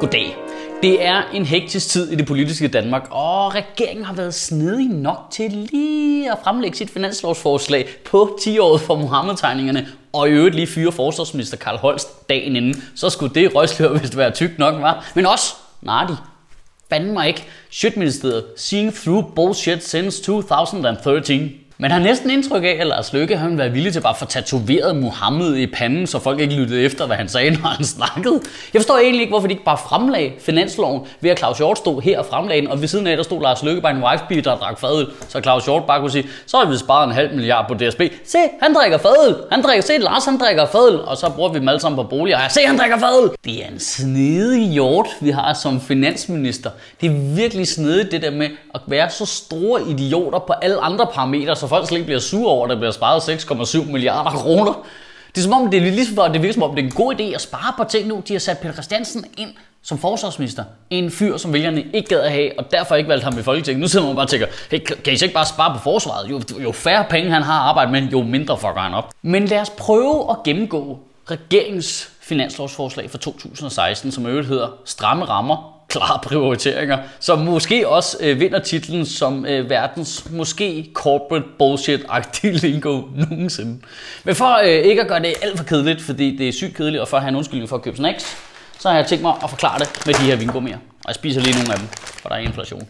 Goddag. Det er en hektisk tid i det politiske Danmark, og regeringen har været snedig nok til lige at fremlægge sit finanslovsforslag på 10-året for Mohammed-tegningerne, og i øvrigt lige fyre forsvarsminister Karl Holst dagen inden. Så skulle det røgslør, hvis det var tyk nok, var. Men også, nej, de mig ikke, Shitministeriet, seeing through bullshit since 2013. Men har næsten indtryk af, at Lars Løkke han været villig til bare at få tatoveret Mohammed i panden, så folk ikke lyttede efter, hvad han sagde, når han snakkede. Jeg forstår egentlig ikke, hvorfor de ikke bare fremlagde finansloven ved at Claus Hjort stod her og fremlagde den, og ved siden af, der stod Lars Løkke bare en wife der drak fadøl, så Claus Hjort bare kunne sige, så har vi sparet en halv milliard på DSB. Se, han drikker fadøl. Han drikker, se, Lars han drikker fadøl, og så bruger vi dem alle sammen på boliger. Se, han drikker fadøl. Det er en snedig hjort, vi har som finansminister. Det er virkelig snedigt det der med at være så store idioter på alle andre parametre, så folk slet ikke bliver sure over, at der bliver sparet 6,7 milliarder kroner. Det er som om, det er ligesom, det virker som om, det er en god idé at spare på ting nu. De har sat Peter Christiansen ind som forsvarsminister. En fyr, som vælgerne ikke gad at have, og derfor ikke valgt ham i Folketinget. Nu sidder man bare og tænker, hey, kan I så ikke bare spare på forsvaret? Jo, jo færre penge han har arbejdet med, jo mindre fucker han op. Men lad os prøve at gennemgå regeringens finanslovsforslag for 2016, som i øvrigt hedder Stramme rammer klare prioriteringer, som måske også øh, vinder titlen som øh, verdens måske corporate bullshit-agtige lingo nogensinde. Men for øh, ikke at gøre det alt for kedeligt, fordi det er sygt kedeligt, og for at have en undskyldning for at købe snacks, så har jeg tænkt mig at forklare det med de her vingummier. Og jeg spiser lige nogle af dem, for der er inflation.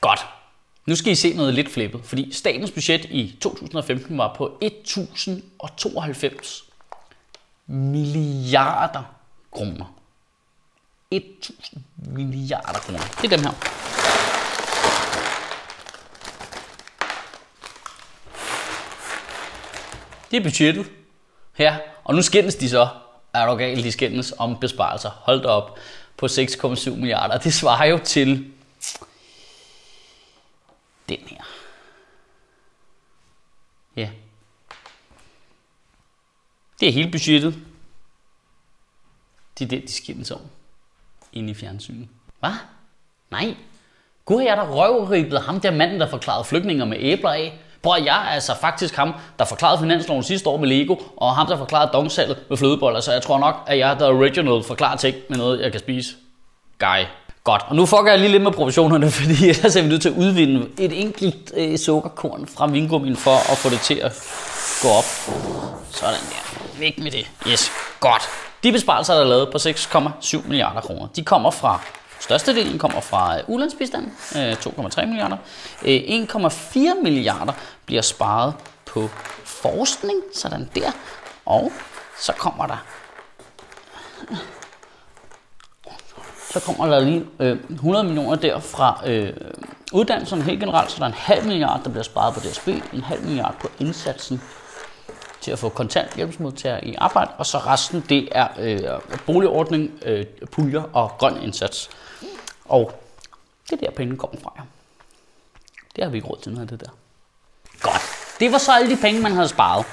Godt. Nu skal I se noget lidt flippet, fordi statens budget i 2015 var på 1092 milliarder kroner. 1000 milliarder kroner. Det er dem her. Det er budgettet her. Og nu skændes de så, er du galt, de skændes om besparelser. Hold da op på 6,7 milliarder. Det svarer jo til den her. Ja. Det er hele budgettet. Det er det, de skændes om inde i fjernsynet. Hvad? Nej. Gud, jeg da røvribbet ham der manden, der forklarede flygtninger med æbler af. Prøv jeg er altså faktisk ham, der forklarede finansloven sidste år med Lego, og ham, der forklarede dongsalget med flødeboller, så jeg tror nok, at jeg er the original forklarer ting med noget, jeg kan spise. Guy. Godt, og nu fucker jeg lige lidt med proportionerne, fordi ellers er vi nødt til at udvinde et enkelt øh, sukkerkorn fra vingummin for at få det til at gå op. Sådan der. Væk med det. Yes, godt. De besparelser, der er lavet på 6,7 milliarder kroner, de kommer fra Størstedelen kommer fra øh, ulandsbistanden, øh, ulandsbistand, 2,3 milliarder. Øh, 1,4 milliarder bliver sparet på forskning, sådan der. Og så kommer der så kommer der lige øh, 100 millioner der fra øh, uddannelserne helt generelt, så der er en halv milliard, der bliver sparet på DSB, en halv milliard på indsatsen til at få kontant hjælpsmodtagere i arbejde, og så resten det er øh, boligordning, øh, puljer og grøn indsats. Og det er der pengene kommer fra. Ja. Det har vi ikke råd til noget af det der. Godt. Det var så alle de penge, man havde sparet.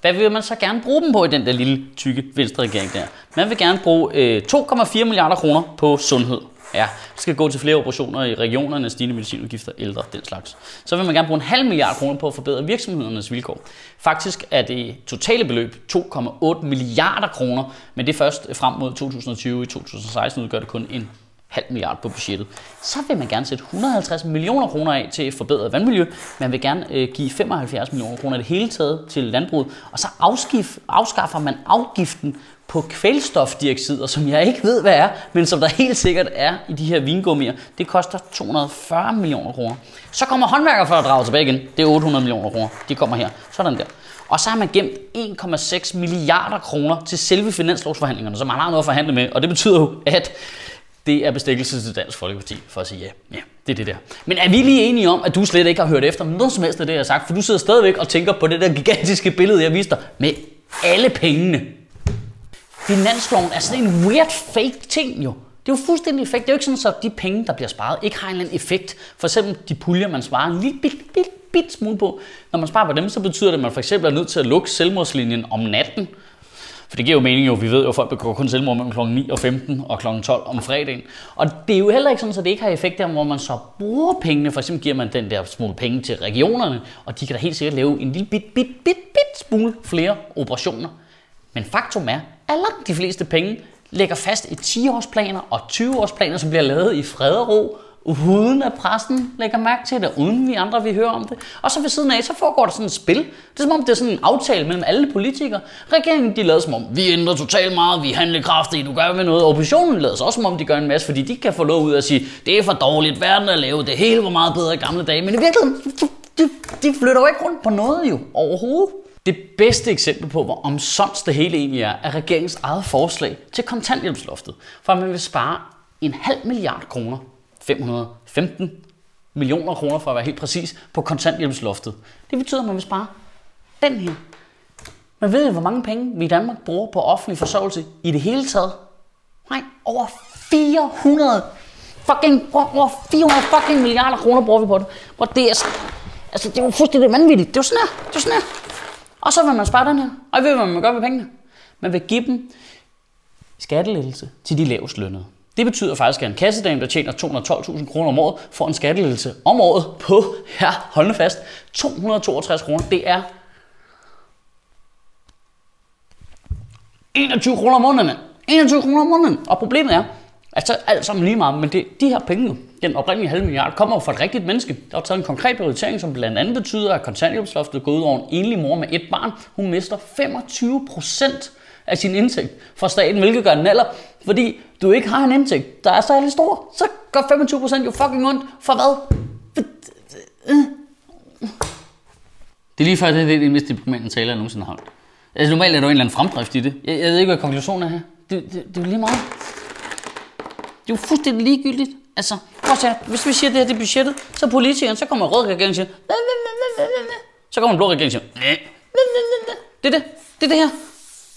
Hvad vil man så gerne bruge dem på i den der lille tykke venstre regering der? Man vil gerne bruge øh, 2,4 milliarder kroner på sundhed. Ja, det skal gå til flere operationer i regionerne, stigende medicinudgifter, ældre, den slags. Så vil man gerne bruge en halv milliard kroner på at forbedre virksomhedernes vilkår. Faktisk er det totale beløb 2,8 milliarder kroner, men det er først frem mod 2020. I 2016 udgør det kun en halv milliard på budgettet. Så vil man gerne sætte 150 millioner kroner af til forbedret vandmiljø. Man vil gerne øh, give 75 millioner kroner i det hele taget til landbruget. Og så afskif, afskaffer man afgiften på kvælstofdioxider, som jeg ikke ved, hvad er, men som der helt sikkert er i de her vingummier. Det koster 240 millioner kroner. Så kommer håndværkerforedraget tilbage igen. Det er 800 millioner kroner. De kommer her. Sådan der. Og så har man gemt 1,6 milliarder kroner til selve finanslovsforhandlingerne, som man har noget at forhandle med. Og det betyder jo, at det er bestikkelse til Dansk Folkeparti for at sige ja. Ja, det er det der. Men er vi lige enige om, at du slet ikke har hørt efter noget som helst af det, jeg har sagt? For du sidder stadigvæk og tænker på det der gigantiske billede, jeg viste dig, med alle pengene. Finansloven er sådan en weird fake ting jo. Det er jo fuldstændig effekt. Det er jo ikke sådan, at de penge, der bliver sparet, ikke har en eller anden effekt. For eksempel de puljer, man sparer en lille bit, bit, bit smule på. Når man sparer på dem, så betyder det, at man for eksempel er nødt til at lukke selvmordslinjen om natten. For det giver jo mening jo, vi ved jo, at folk begår kun selvmord mellem kl. 9 og 15 og kl. 12 om fredagen. Og det er jo heller ikke sådan, at det ikke har effekt der, hvor man så bruger pengene. For eksempel giver man den der smule penge til regionerne, og de kan da helt sikkert lave en lille bit, bit, bit, bit smule flere operationer. Men faktum er, at langt de fleste penge lægger fast i 10-årsplaner og 20-årsplaner, som bliver lavet i fred og ro, uden at pressen lægger mærke til det, uden vi andre vi hører om det. Og så ved siden af, så foregår der sådan et spil. Det er som om, det er sådan en aftale mellem alle politikere. Regeringen, de lader som om, vi ændrer totalt meget, vi handler kraftigt, du gør med noget. Oppositionen lader også som om, de gør en masse, fordi de kan få lov ud at sige, det er for dårligt, verden er lavet, det hele var meget bedre i gamle dage. Men i virkeligheden, de, de flytter jo ikke rundt på noget jo, overhovedet. Det bedste eksempel på, hvor omsomst det hele egentlig er, er regeringens eget forslag til kontanthjælpsloftet. For man vil spare en halv milliard kroner 515 millioner kroner for at være helt præcis på kontanthjælpsloftet. Det betyder, at man vil spare den her. Man ved jo, hvor mange penge vi i Danmark bruger på offentlig forsørgelse i det hele taget. Nej, over 400 fucking, over 400 fucking milliarder kroner bruger vi på det. Hvor det er, altså, det er jo fuldstændig vanvittigt. Det er jo sådan her. Det er jo sådan her. Og så vil man spare den her. Og ved, hvad man gør med pengene? Man vil give dem skattelettelse til de lavest lønnede. Det betyder faktisk, at en kassedame, der tjener 212.000 kroner om året, får en skattelettelse om året på, ja, holdende fast, 262 kroner. Det er 21 kroner om måneden, 21 kroner om måneden. Og problemet er, altså alt sammen lige meget, men det, de her penge, den oprindelige halve milliard, kommer fra et rigtigt menneske. Der har taget en konkret prioritering, som blandt andet betyder, at kontanthjælpsloftet går ud over en enlig mor med et barn. Hun mister 25 procent af sin indtægt fra staten, hvilket gør den alder, fordi du ikke har en indtægt, der er særlig stor, så gør 25% jo fucking ondt. For hvad? Det er lige før, det er det mest deprimerende tale, jeg nogensinde har holdt. Altså normalt er der jo en eller anden fremdrift i det. Jeg, jeg ved ikke, hvad konklusionen er her. Det, det, det er jo lige meget. Det er jo fuldstændig ligegyldigt. Altså, prøv at hvis vi siger, at det her det er budgettet, så politikeren, så kommer rød regering og siger, så kommer blå regering og siger, det er det, det er det her.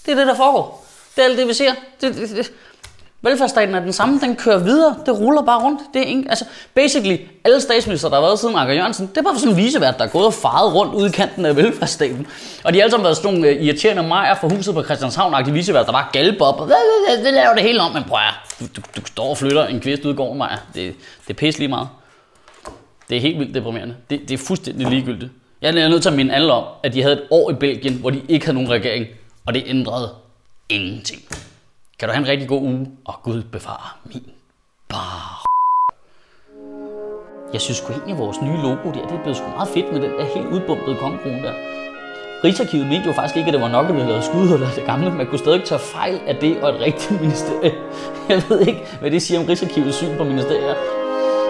Det er det, der foregår. Det er alt det, vi ser. Det, det, det. Velfærdsstaten er den samme, den kører videre, det ruller bare rundt. Det er ingen, altså, basically, alle statsminister, der har været siden Anker Jørgensen, det er bare sådan en visevært, der er gået og faret rundt ude i kanten af velfærdsstaten. Og de har alle sammen været sådan nogle uh, irriterende majer fra huset på Christianshavn-agtige visevært, der bare galper op, det laver det hele om, men prøv du, du, du, står og flytter en kvist ud i gården, Maja. Det, det er pisse lige meget. Det er helt vildt deprimerende. Det, det er fuldstændig ligegyldigt. Jeg er nødt til at minde alle om, at de havde et år i Belgien, hvor de ikke havde nogen regering, og det ændrede ingenting. Kan du have en rigtig god uge, og Gud bevare min bar. Jeg synes sgu egentlig, at vores nye logo der, det er blevet sgu meget fedt med den der helt udbumpede kongekrone der. Rigsarkivet mente jo faktisk ikke, at det var nok, at vi havde lavet skudhuller af det gamle. Man kunne stadig tage fejl af det og et rigtigt ministerie. Jeg ved ikke, hvad det siger om Rigsarkivets syn på ministerier.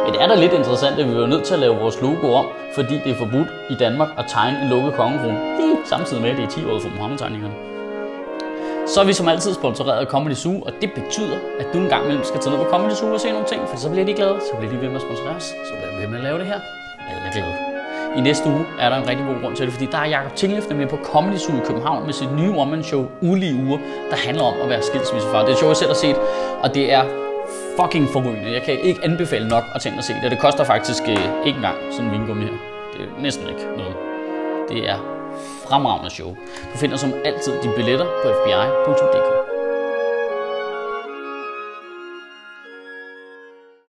Men det er da lidt interessant, at vi var nødt til at lave vores logo om, fordi det er forbudt i Danmark at tegne en lukket kongekrone. Det samtidig med, at det er 10 år for Mohammed-tegningerne så er vi som altid sponsoreret af Comedy Zoo, og det betyder, at du en gang imellem skal tage ned på Comedy Zoo og se nogle ting, for så bliver de glade, så bliver de ved med at sponsorere os, så bliver vi ved med at lave det her. Alle er glade. I næste uge er der en rigtig god grund til det, fordi der er Jacob Tinglef med på Comedy Zoo i København med sit nye one-man-show Ulige Uger, der handler om at være skilsmissefar. Det er et show, jeg selv har set, og det er fucking forrygende. Jeg kan ikke anbefale nok at tænke at se det. Det koster faktisk øh, ikke engang sådan en vingummi her. Det er næsten ikke noget. Det er fremragende show. Du finder som altid dine billetter på fbi.dk.